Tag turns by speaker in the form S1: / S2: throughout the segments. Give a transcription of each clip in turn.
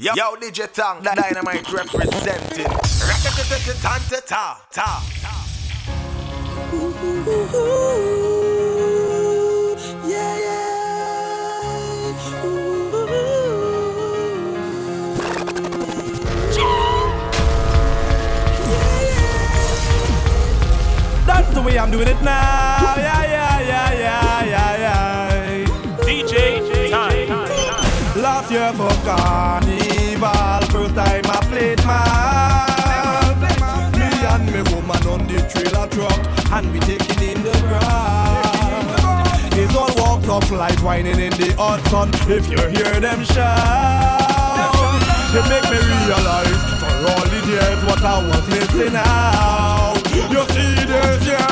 S1: Yo, yo DJ Tank, that dynamite representing. Rat-a-ta-ta-ta-ta-ta, ta.
S2: Yeah, yeah.
S3: That's the way I'm doing it now. And we taking in the ground. It's all walks of life, whining in the hot sun. If you hear them shout, it make me realize for all these years what I was missing out. You see this, yeah?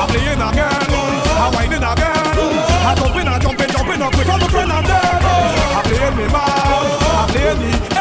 S3: I'm playing again, I'm whining again, I'm jumping, I'm jumping, jumping up with all the friend I'm there. I'm playing me mouse, I'm playing me.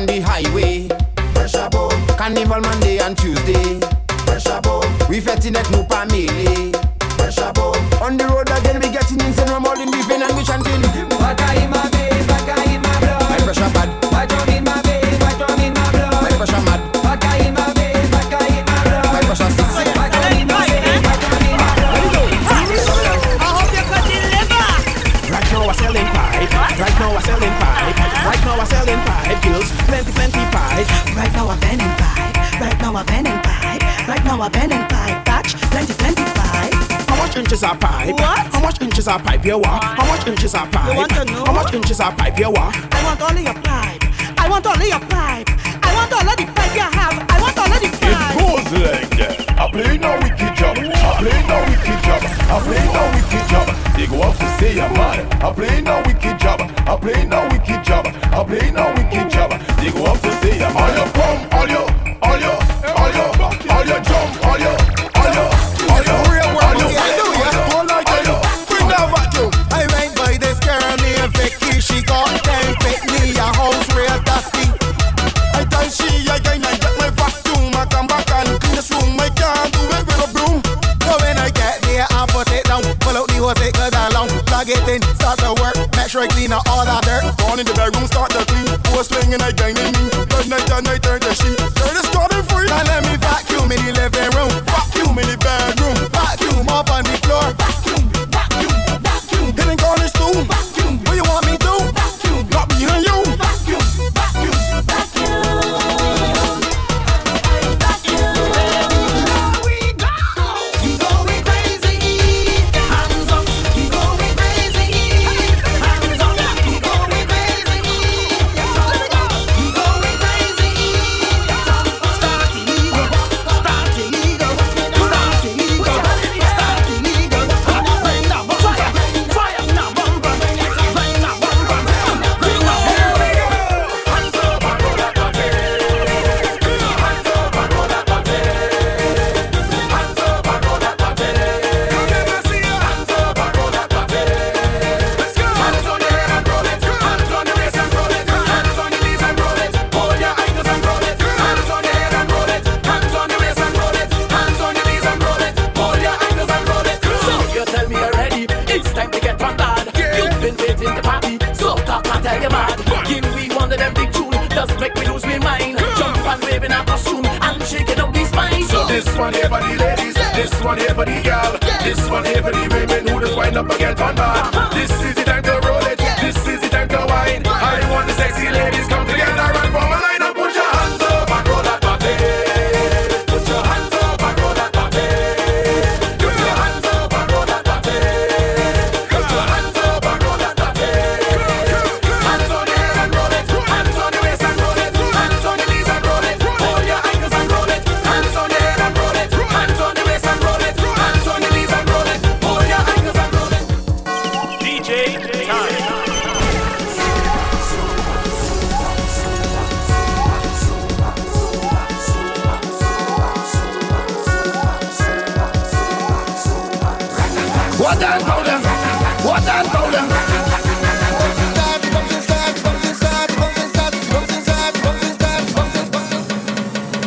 S3: on the
S4: highway. Fresh Carnival Monday and Tuesday. Fresh We fetting at no and
S5: pie, catch plenty, plenty
S2: pie.
S5: How much inches are pipe?
S2: What?
S5: How much inches are pipe? You want? How much inches are pipe?
S2: You want to know?
S5: How much inches are pipe? You want?
S2: I want all of your pipe. I want all of your pipe. I want all of the pipe you have. I want all of the pipe.
S6: It goes like that. I play no wicked job. I play no wicked job. I play no wicked job. They go up to say I'm mad. I play no wicked job. I play no wicked job. I play no wicked job. They go up to say I'm all your come, all your. all your all you, all you jump, all you, all you, all you, all
S5: you. I went by this girl named Vicky, she got
S7: ten, pick me a
S8: house real dusty. I done she again, I get my vacuum, come back and
S2: clean this room, I can't do it with a broom. So when I get there, I put it down, pull out the hose, take it down, plug it in, start to work, make sure I clean out all that dirt. Gone in the
S5: bedroom,
S2: start to clean, who's swinging, I gain in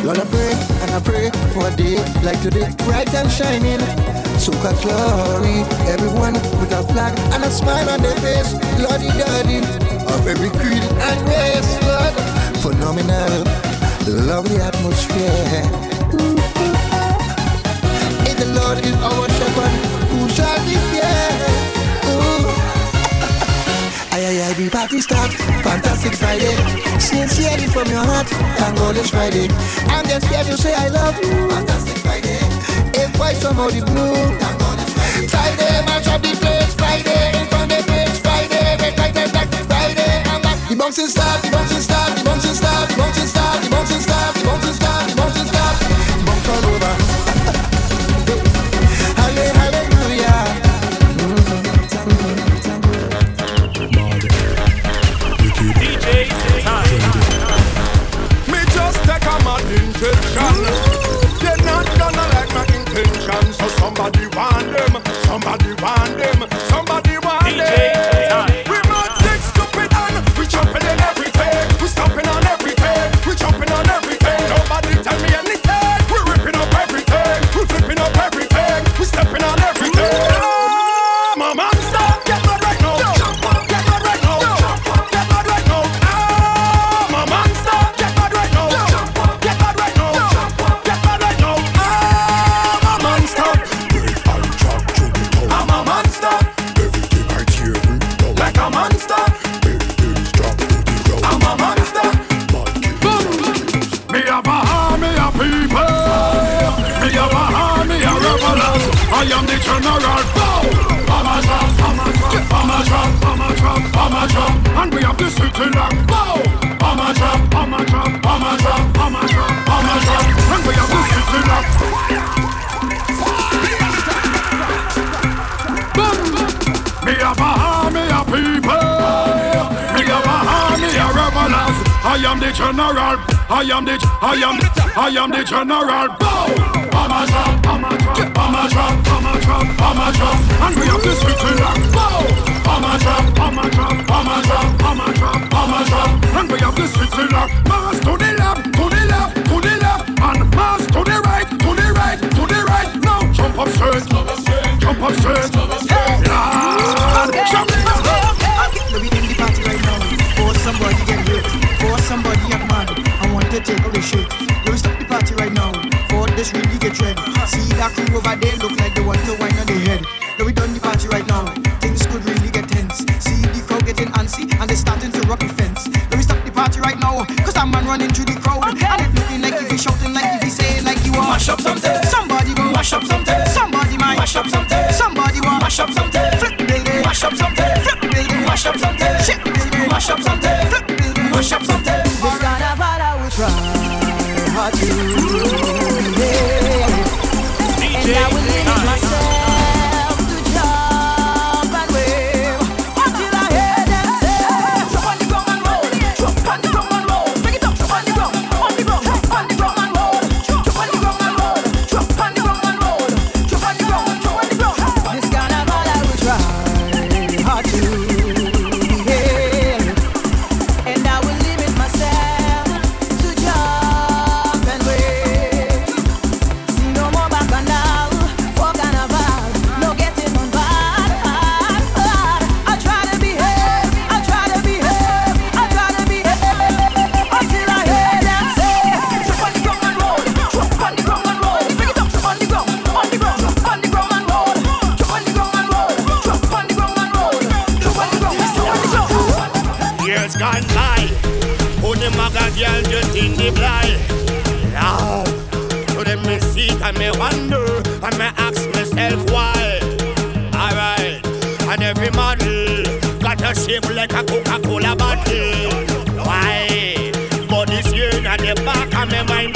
S9: Lord, I pray and I pray for a day like today, bright and shining. Soca glory, everyone with a flag and a smile on their face. Lordy, daddy, of every creed and race, Lord. Phenomenal, lovely atmosphere. If the Lord is our shepherd. why the party start. Fantastic Friday, sincerely from your heart. Thank God Friday. I'm just here to say I love you. Fantastic Friday, if why somehow the blue. Thank God Friday. Friday, match up the place. Friday, in front of the place. Friday, back, back, back, back. Friday, I'm back. The bouncing start, the bouncing start, the bouncing start, the bouncing start, the bouncing start, the bouncing start.
S10: general. I am the, I am, the, I am the general. Bow. I'm a trap, I'm a trap, I'm a trap, I'm a trap, I'm a trap, and we have the city. Bow.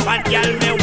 S2: Fat girl me